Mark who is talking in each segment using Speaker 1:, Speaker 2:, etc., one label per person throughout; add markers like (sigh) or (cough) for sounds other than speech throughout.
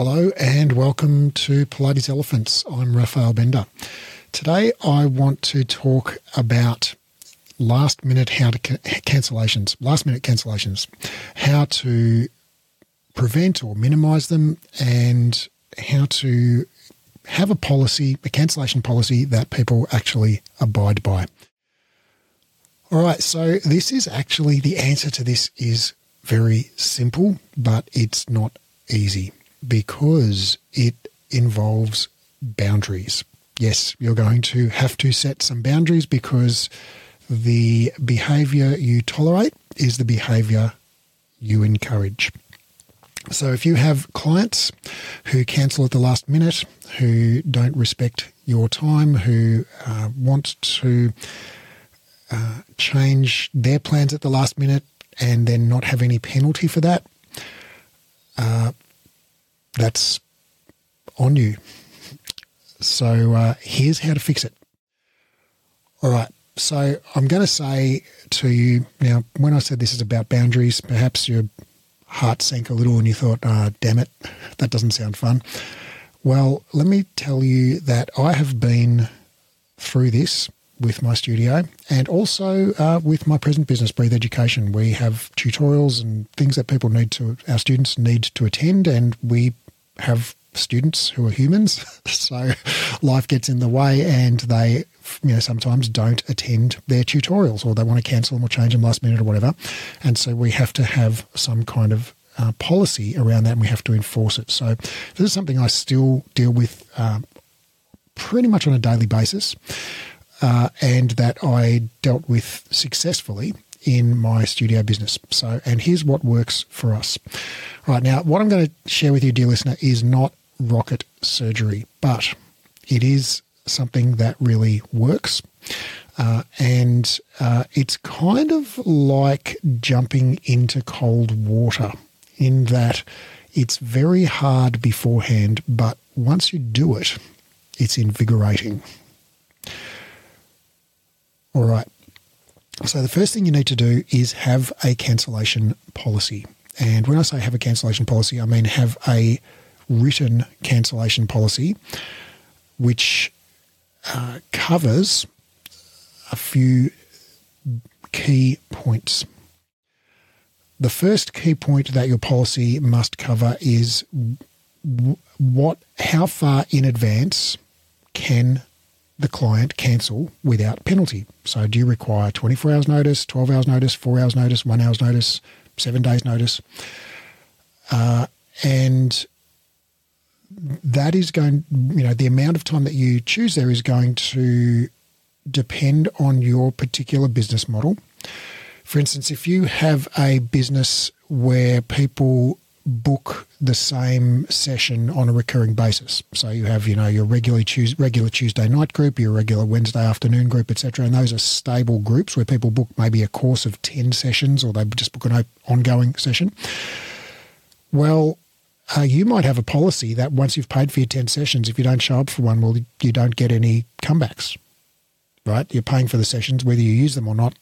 Speaker 1: Hello and welcome to Pilates Elephants. I'm Raphael Bender. Today I want to talk about last minute how to cancellations, last minute cancellations, how to prevent or minimize them and how to have a policy, a cancellation policy that people actually abide by. All right, so this is actually the answer to this is very simple, but it's not easy because it involves boundaries. Yes, you're going to have to set some boundaries because the behavior you tolerate is the behavior you encourage. So if you have clients who cancel at the last minute, who don't respect your time, who uh, want to uh, change their plans at the last minute and then not have any penalty for that, uh, that's on you. So uh, here's how to fix it. All right. So I'm going to say to you now, when I said this is about boundaries, perhaps your heart sank a little and you thought, ah, oh, damn it, that doesn't sound fun. Well, let me tell you that I have been through this with my studio and also uh, with my present business, Breathe Education. We have tutorials and things that people need to, our students need to attend, and we have students who are humans. (laughs) So life gets in the way and they, you know, sometimes don't attend their tutorials or they want to cancel them or change them last minute or whatever. And so we have to have some kind of uh, policy around that and we have to enforce it. So this is something I still deal with uh, pretty much on a daily basis uh, and that I dealt with successfully in my studio business. So, and here's what works for us. Right now, what I'm going to share with you, dear listener, is not rocket surgery, but it is something that really works. Uh, and uh, it's kind of like jumping into cold water in that it's very hard beforehand, but once you do it, it's invigorating. All right. So, the first thing you need to do is have a cancellation policy. And when I say have a cancellation policy, I mean have a written cancellation policy which uh, covers a few key points. The first key point that your policy must cover is what how far in advance can the client cancel without penalty. So, do you require 24 hours notice, 12 hours notice, four hours notice, one hour's notice, seven days notice? Uh, and that is going, you know, the amount of time that you choose there is going to depend on your particular business model. For instance, if you have a business where people book the same session on a recurring basis. So you have, you know, your regular Tuesday, regular Tuesday night group, your regular Wednesday afternoon group, etc. And those are stable groups where people book maybe a course of 10 sessions or they just book an ongoing session. Well, uh, you might have a policy that once you've paid for your 10 sessions, if you don't show up for one, well, you don't get any comebacks, right? You're paying for the sessions, whether you use them or not,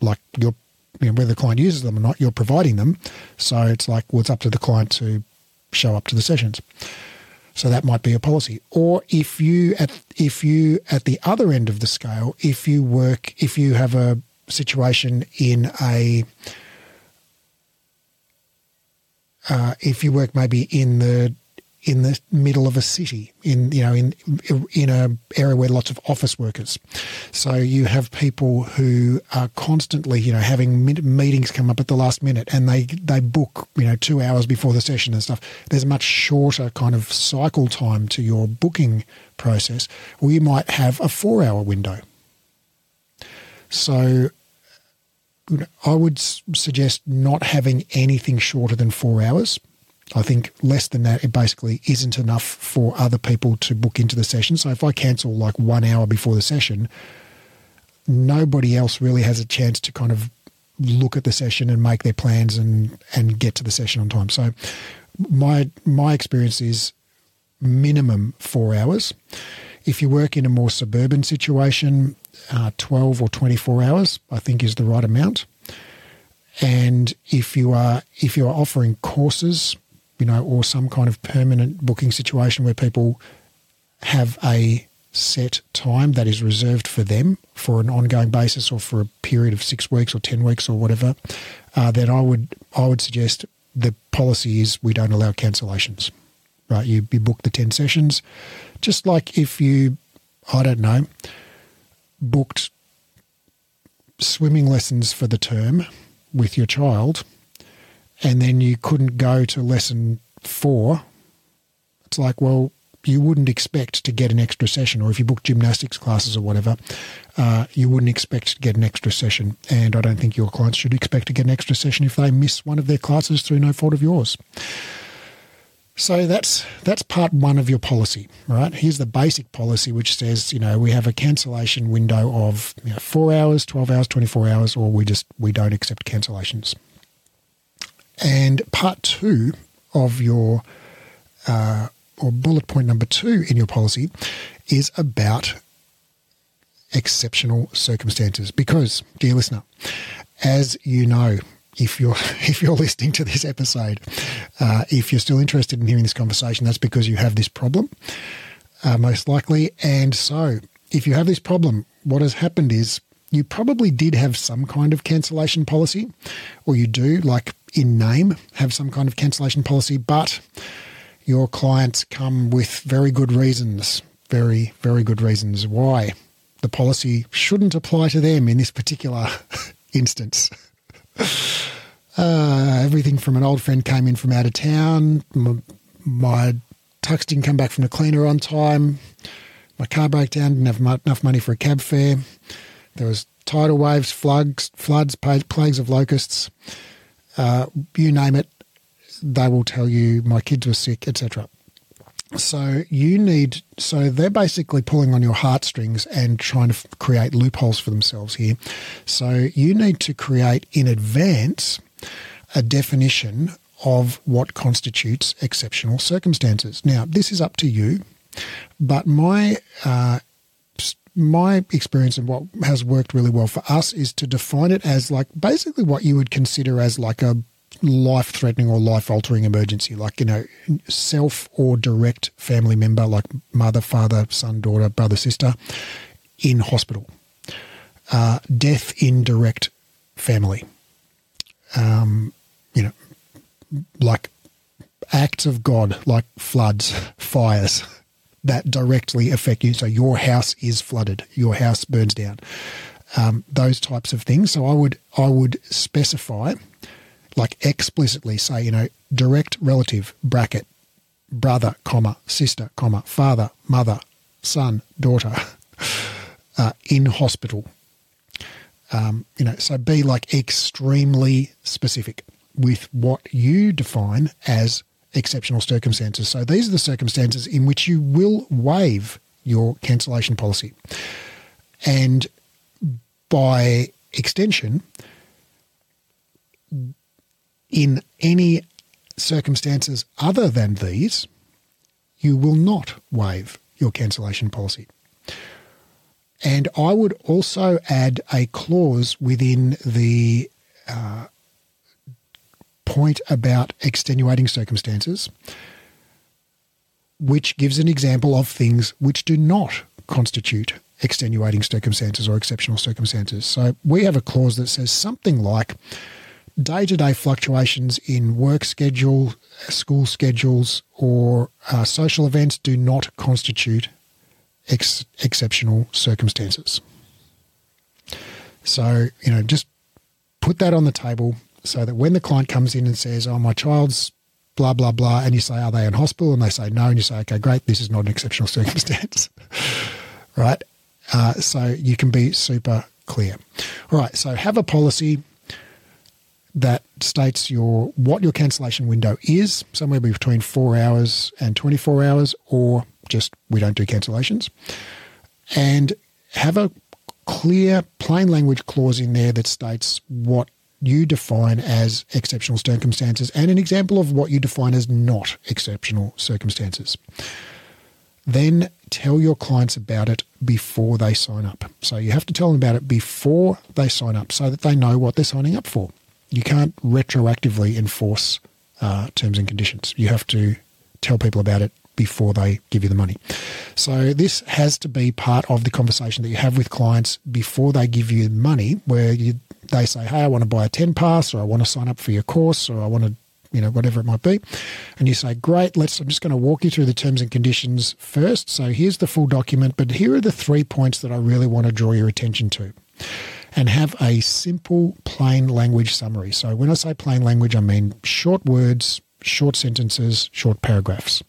Speaker 1: like you're you know, whether the client uses them or not, you're providing them. So it's like, well, it's up to the client to show up to the sessions. So that might be a policy. Or if you at if you at the other end of the scale, if you work, if you have a situation in a uh, if you work maybe in the in the middle of a city, in you know, in in a area where lots of office workers. So you have people who are constantly, you know, having meetings come up at the last minute, and they they book, you know, two hours before the session and stuff. There's a much shorter kind of cycle time to your booking process, or you might have a four-hour window. So I would suggest not having anything shorter than four hours I think less than that, it basically isn't enough for other people to book into the session. So if I cancel like one hour before the session, nobody else really has a chance to kind of look at the session and make their plans and and get to the session on time. So my my experience is minimum four hours. If you work in a more suburban situation, uh, 12 or 24 hours, I think is the right amount. And if you are if you are offering courses you know, or some kind of permanent booking situation where people have a set time that is reserved for them for an ongoing basis or for a period of six weeks or ten weeks or whatever, uh, then I would I would suggest the policy is we don't allow cancellations. Right, you, you book the ten sessions, just like if you, I don't know, booked swimming lessons for the term with your child, and then you couldn't go to lesson four. It's like, well, you wouldn't expect to get an extra session, or if you book gymnastics classes or whatever, uh, you wouldn't expect to get an extra session. And I don't think your clients should expect to get an extra session if they miss one of their classes through no fault of yours. So that's that's part one of your policy, right? Here's the basic policy, which says you know we have a cancellation window of you know, four hours, twelve hours, twenty four hours, or we just we don't accept cancellations. And part two of your uh, or bullet point number two in your policy is about exceptional circumstances. Because, dear listener, as you know, if you're (laughs) if you're listening to this episode, uh, if you're still interested in hearing this conversation, that's because you have this problem, uh, most likely. And so, if you have this problem, what has happened is you probably did have some kind of cancellation policy, or you do, like in name, have some kind of cancellation policy, but your clients come with very good reasons, very, very good reasons why the policy shouldn't apply to them in this particular (laughs) instance. (laughs) Uh, everything from an old friend came in from out of town. My, my tux didn't come back from the cleaner on time. My car broke down. Didn't have enough money for a cab fare. There was tidal waves, floods, floods, plagues of locusts. Uh, you name it, they will tell you my kids were sick, etc. So you need, so they're basically pulling on your heartstrings and trying to create loopholes for themselves here. So you need to create in advance a definition of what constitutes exceptional circumstances. Now, this is up to you, but my uh, my experience and what has worked really well for us is to define it as like basically what you would consider as like a life threatening or life altering emergency, like, you know, self or direct family member, like mother, father, son, daughter, brother, sister, in hospital. Uh, death in direct family. Um, you know, like acts of God, like floods, (laughs) fires that directly affect you. So your house is flooded, your house burns down. Um, those types of things. So I would I would specify like explicitly say, you know, direct relative bracket, brother, comma, sister, comma, father, mother, son, daughter, (laughs) uh, in hospital. Um, you know, so be like extremely specific with what you define as exceptional circumstances. So these are the circumstances in which you will waive your cancellation policy. And by extension, in any circumstances other than these, you will not waive your cancellation policy. And I would also add a clause within the uh, point about extenuating circumstances, which gives an example of things which do not constitute extenuating circumstances or exceptional circumstances. So we have a clause that says something like day to day fluctuations in work schedule, school schedules, or uh, social events do not constitute ex- exceptional circumstances. So, you know, just put that on the table so that when the client comes in and says, Oh, my child's blah, blah, blah, and you say, Are they in hospital? And they say no, and you say, Okay, great, this is not an exceptional (laughs) circumstance. right? Uh, so you can be super clear. All right, so have a policy that states your what your cancellation window is, somewhere between four hours and 24 hours, or just we don't do cancellations. And have a clear, plain language clause in there that states what you define as exceptional circumstances and an example of what you define as not exceptional circumstances. Then tell your clients about it before they sign up. So you have to tell them about it before they sign up so that they know what they're signing up for you can't retroactively enforce uh, terms and conditions. You have to tell people about it before they give you the money. So this has to be part of the conversation that you have with clients before they give you money, where you, they say, "Hey, I want to buy a ten pass, or I want to sign up for your course, or I want to." You know, whatever it might be. And you say, Great, let's I'm just going to walk you through the terms and conditions first. So here's the full document, but here are the three points that I really want to draw your attention to and have a simple, plain language summary. So when I say plain language, I mean short words, short sentences, short paragraphs.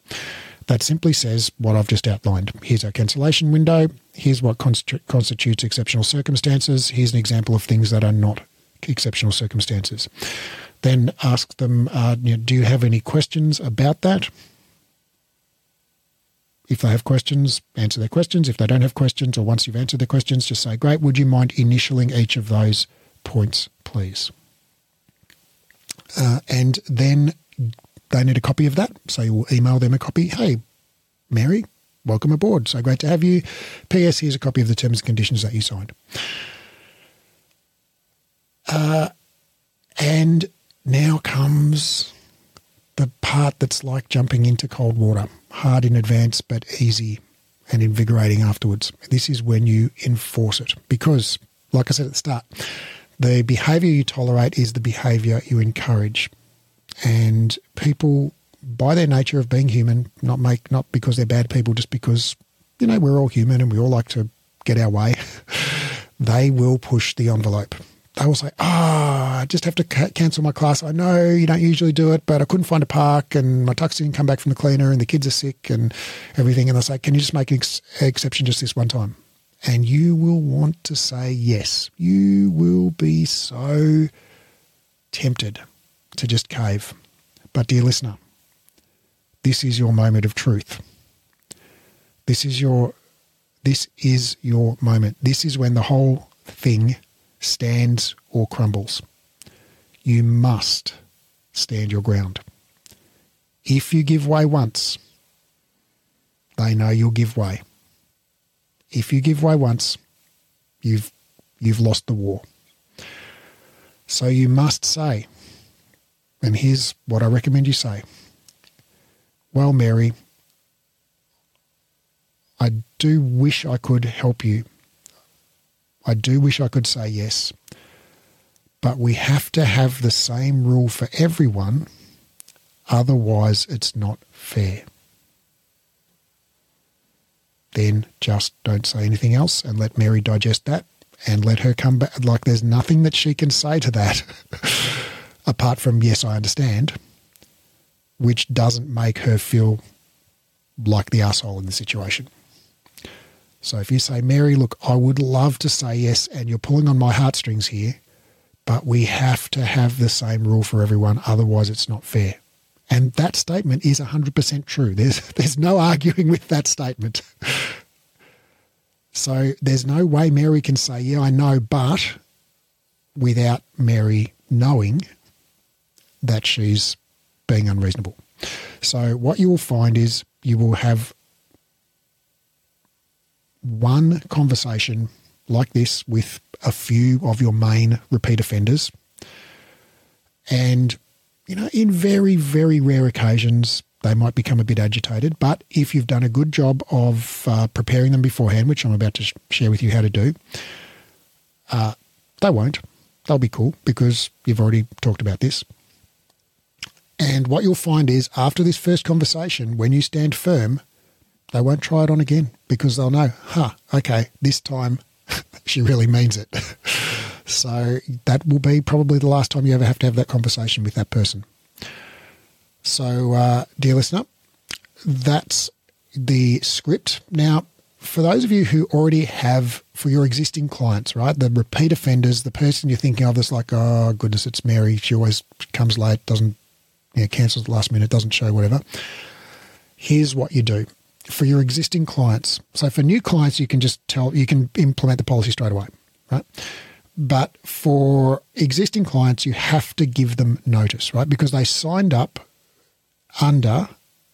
Speaker 1: That simply says what I've just outlined. Here's our cancellation window. Here's what constitutes exceptional circumstances. Here's an example of things that are not exceptional circumstances. Then ask them, uh, you know, do you have any questions about that? If they have questions, answer their questions. If they don't have questions, or once you've answered their questions, just say, Great, would you mind initialing each of those points, please? Uh, and then they need a copy of that. So you will email them a copy. Hey, Mary, welcome aboard. So great to have you. P.S. Here's a copy of the terms and conditions that you signed. Uh, and now comes the part that's like jumping into cold water, hard in advance, but easy and invigorating afterwards. This is when you enforce it because, like I said at the start, the behavior you tolerate is the behavior you encourage. And people, by their nature of being human, not make not because they're bad people, just because you know we're all human and we all like to get our way, (laughs) they will push the envelope they will say, "Ah, oh, I just have to ca- cancel my class. I know you don't usually do it, but I couldn't find a park, and my taxi didn't come back from the cleaner, and the kids are sick, and everything." And they'll say, "Can you just make an ex- exception just this one time?" And you will want to say yes. You will be so tempted to just cave. But dear listener, this is your moment of truth. This is your this is your moment. This is when the whole thing stands or crumbles. You must stand your ground. If you give way once, they know you'll give way. If you give way once, you've you've lost the war. So you must say, and here's what I recommend you say. Well, Mary, I do wish I could help you I do wish I could say yes, but we have to have the same rule for everyone, otherwise, it's not fair. Then just don't say anything else and let Mary digest that and let her come back. Like there's nothing that she can say to that (laughs) apart from, yes, I understand, which doesn't make her feel like the asshole in the situation. So if you say, Mary, look, I would love to say yes, and you're pulling on my heartstrings here, but we have to have the same rule for everyone, otherwise it's not fair. And that statement is 100% true. There's, (laughs) there's no arguing with that statement. so there's no way Mary can say, yeah, I know, but without Mary knowing that she's being unreasonable. So what you will find is you will have one conversation like this with a few of your main repeat offenders. And, you know, in very, very rare occasions, they might become a bit agitated. But if you've done a good job of uh, preparing them beforehand, which I'm about to sh- share with you how to do, uh, they won't. They'll be cool because you've already talked about this. And what you'll find is after this first conversation, when you stand firm, they won't try it on again because they'll know, huh, okay, this time (laughs) she really means it. (laughs) so that will be probably the last time you ever have to have that conversation with that person. So, uh, dear listener, that's the script. Now, for those of you who already have, for your existing clients, right, the repeat offenders, the person you're thinking of that's like, oh, goodness, it's Mary. She always comes late, doesn't, you know, cancels the last minute, doesn't show, whatever. Here's what you do for your existing clients. So for new clients, you can just tell, you can implement the policy straight away, right? But for existing clients, you have to give them notice, right? Because they signed up under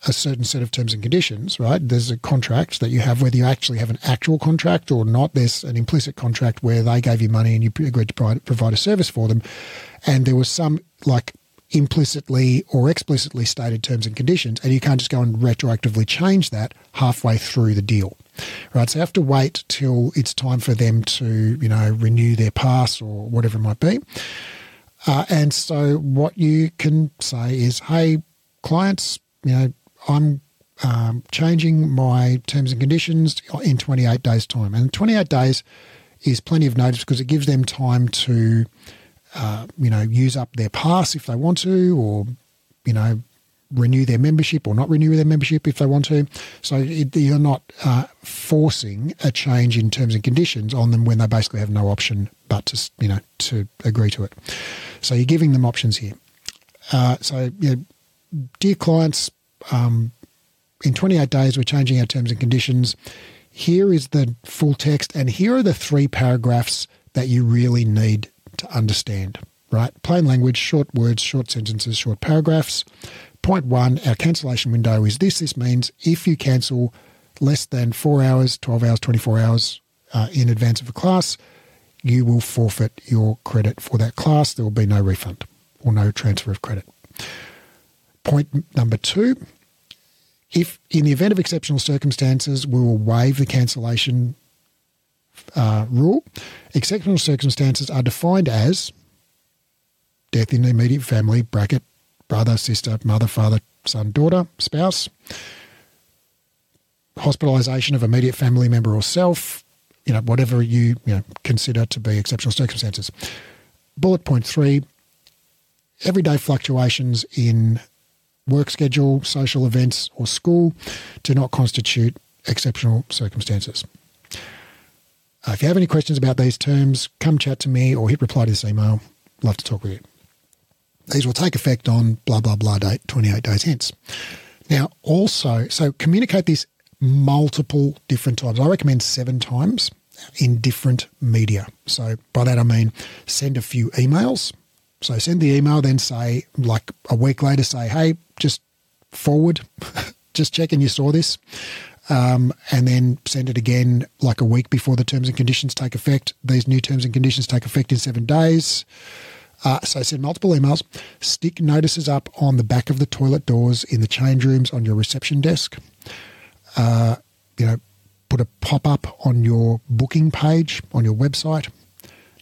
Speaker 1: a certain set of terms and conditions, right? There's a contract that you have, whether you actually have an actual contract or not. There's an implicit contract where they gave you money and you agreed to provide a service for them. And there was some like implicitly or explicitly stated terms and conditions, and you can't just go and retroactively change that halfway through the deal. Right, so you have to wait till it's time for them to, you know, renew their pass or whatever it might be. Uh, and so what you can say is, hey, clients, you know, I'm um, changing my terms and conditions in 28 days' time. And 28 days is plenty of notice because it gives them time to, uh, you know, use up their pass if they want to, or, you know, renew their membership or not renew their membership if they want to. So it, you're not uh, forcing a change in terms and conditions on them when they basically have no option but to, you know, to agree to it. So you're giving them options here. Uh, so, you know, dear clients, um, in 28 days, we're changing our terms and conditions. Here is the full text, and here are the three paragraphs that you really need to understand, right? Plain language, short words, short sentences, short paragraphs. Point one, our cancellation window is this. This means if you cancel less than four hours, 12 hours, 24 hours uh, in advance of a class, you will forfeit your credit for that class. There will be no refund or no transfer of credit. Point number two, if in the event of exceptional circumstances, we will waive the cancellation uh, rule. Exceptional circumstances are defined as death in the immediate family, bracket, brother, sister, mother, father, son, daughter, spouse, hospitalisation of immediate family member or self, you know, whatever you, you know, consider to be exceptional circumstances. Bullet point three, everyday fluctuations in work schedule, social events, or school do not constitute exceptional circumstances. Uh, if you have any questions about these terms, come chat to me or hit reply to this email. Love to talk with you. These will take effect on blah, blah, blah date, 28 days hence. Now, also, so communicate this multiple different times. I recommend seven times in different media. So by that I mean send a few emails. So send the email, then say, like a week later, say, hey, just forward, (laughs) just checking you saw this. Um, and then send it again like a week before the terms and conditions take effect. These new terms and conditions take effect in seven days. Uh, so send multiple emails. Stick notices up on the back of the toilet doors in the change rooms on your reception desk. Uh, you know, put a pop up on your booking page on your website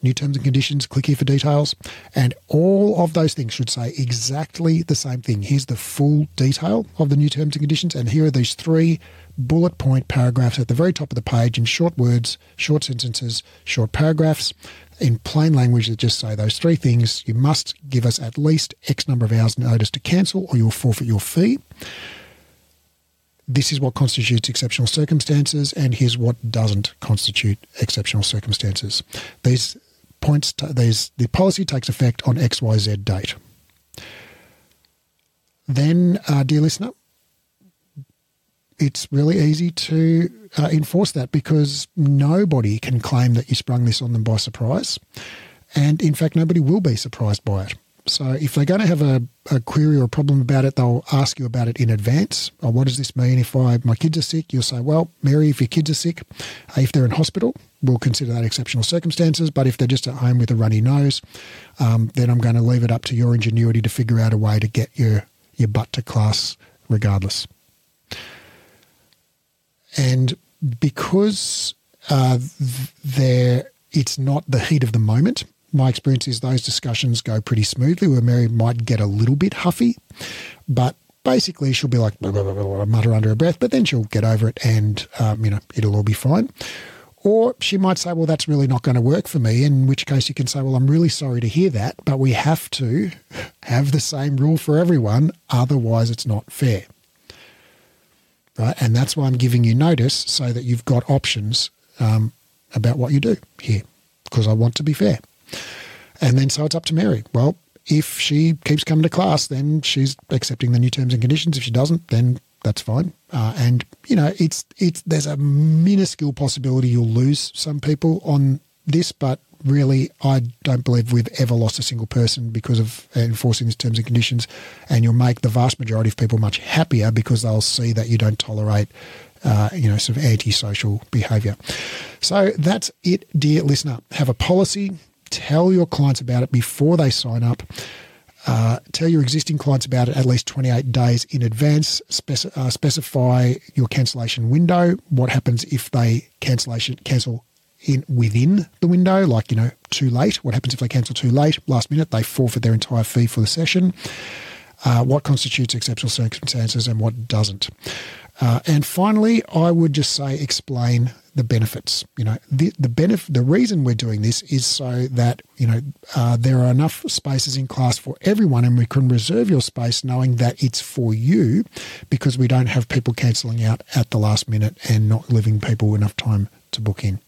Speaker 1: new terms and conditions, click here for details. And all of those things should say exactly the same thing. Here's the full detail of the new terms and conditions, and here are these three bullet point paragraphs at the very top of the page in short words, short sentences, short paragraphs in plain language that just say those three things. You must give us at least X number of hours notice to cancel or you'll forfeit your fee. This is what constitutes exceptional circumstances, and here's what doesn't constitute exceptional circumstances. These points to, there's the policy takes effect on XYZ date. Then, uh, dear listener, it's really easy to uh, enforce that because nobody can claim that you sprung this on them by surprise. And in fact, nobody will be surprised by it. So if they're going to have a, a query or a problem about it, they'll ask you about it in advance. Oh, what does this mean if I my kids are sick? You'll say, well, Mary, if your kids are sick, if they're in hospital, we'll consider that exceptional circumstances. But if they're just at home with a runny nose, um, then I'm going to leave it up to your ingenuity to figure out a way to get your your butt to class regardless. And because uh, there, it's not the heat of the moment my experience is those discussions go pretty smoothly where Mary might get a little bit huffy, but basically she'll be like, blah, blah, blah, mutter under her breath, but then she'll get over it and, um, you know, it'll all be fine. Or she might say, well, that's really not going to work for me, in which case you can say, well, I'm really sorry to hear that, but we have to have the same rule for everyone, otherwise it's not fair. Right? And that's why I'm giving you notice so that you've got options um, about what you do here, because I want to be fair. And then so it's up to Mary. Well, if she keeps coming to class, then she's accepting the new terms and conditions. If she doesn't, then that's fine. Uh, and you know, it's it's there's a minuscule possibility you'll lose some people on this, but really, I don't believe we've ever lost a single person because of enforcing these terms and conditions. And you'll make the vast majority of people much happier because they'll see that you don't tolerate. Uh, you know, sort of antisocial behaviour. So that's it, dear listener. Have a policy, tell your clients about it before they sign up. Uh, tell your existing clients about it at least 28 days in advance. Speci- uh, specify your cancellation window. What happens if they cancellation cancel in within the window, like you know, too late? What happens if they cancel too late, last minute? They forfeit their entire fee for the session. Uh, what constitutes exceptional circumstances and what doesn't? Uh, and finally, I would just say explain the benefits. You know, the the benefit, the reason we're doing this is so that you know uh, there are enough spaces in class for everyone, and we can reserve your space knowing that it's for you, because we don't have people cancelling out at the last minute and not leaving people enough time to book in.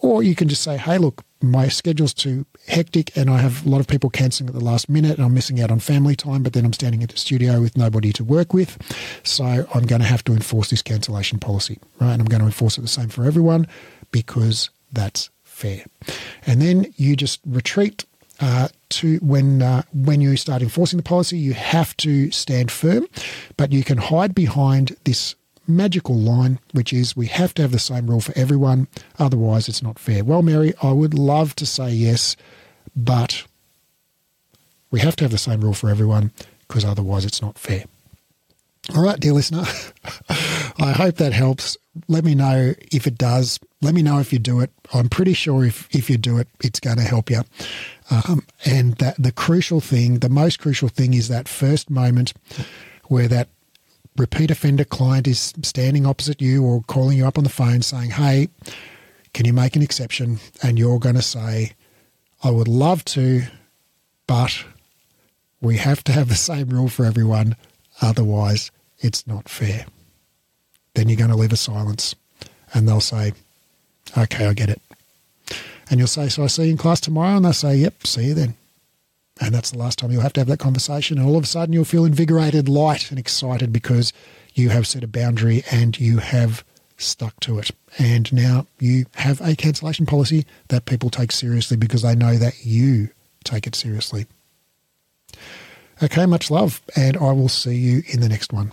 Speaker 1: Or you can just say, hey, look, my schedule's too hectic and I have a lot of people cancelling at the last minute and I'm missing out on family time, but then I'm standing at the studio with nobody to work with. So I'm going to have to enforce this cancellation policy, right? And I'm going to enforce it the same for everyone because that's fair. And then you just retreat uh, to when uh, when you start enforcing the policy, you have to stand firm, but you can hide behind this magical line, which is we have to have the same rule for everyone, otherwise it's not fair. Well, Mary, I would love to say yes, but we have to have the same rule for everyone because otherwise it's not fair. All right, dear listener, (laughs) I hope that helps. Let me know if it does. Let me know if you do it. I'm pretty sure if, if you do it, it's going to help you. Um, and that the crucial thing, the most crucial thing is that first moment where that repeat offender client is standing opposite you or calling you up on the phone saying, Hey, can you make an exception? And you're going to say, I would love to, but we have to have the same rule for everyone. Otherwise, it's not fair. Then you're going to leave a silence and they'll say, Okay, I get it. And you'll say, So I see you in class tomorrow? And they'll say, Yep, see you then. And that's the last time you'll have to have that conversation. And all of a sudden, you'll feel invigorated, light, and excited because you have set a boundary and you have stuck to it. And now you have a cancellation policy that people take seriously because they know that you take it seriously. Okay, much love, and I will see you in the next one.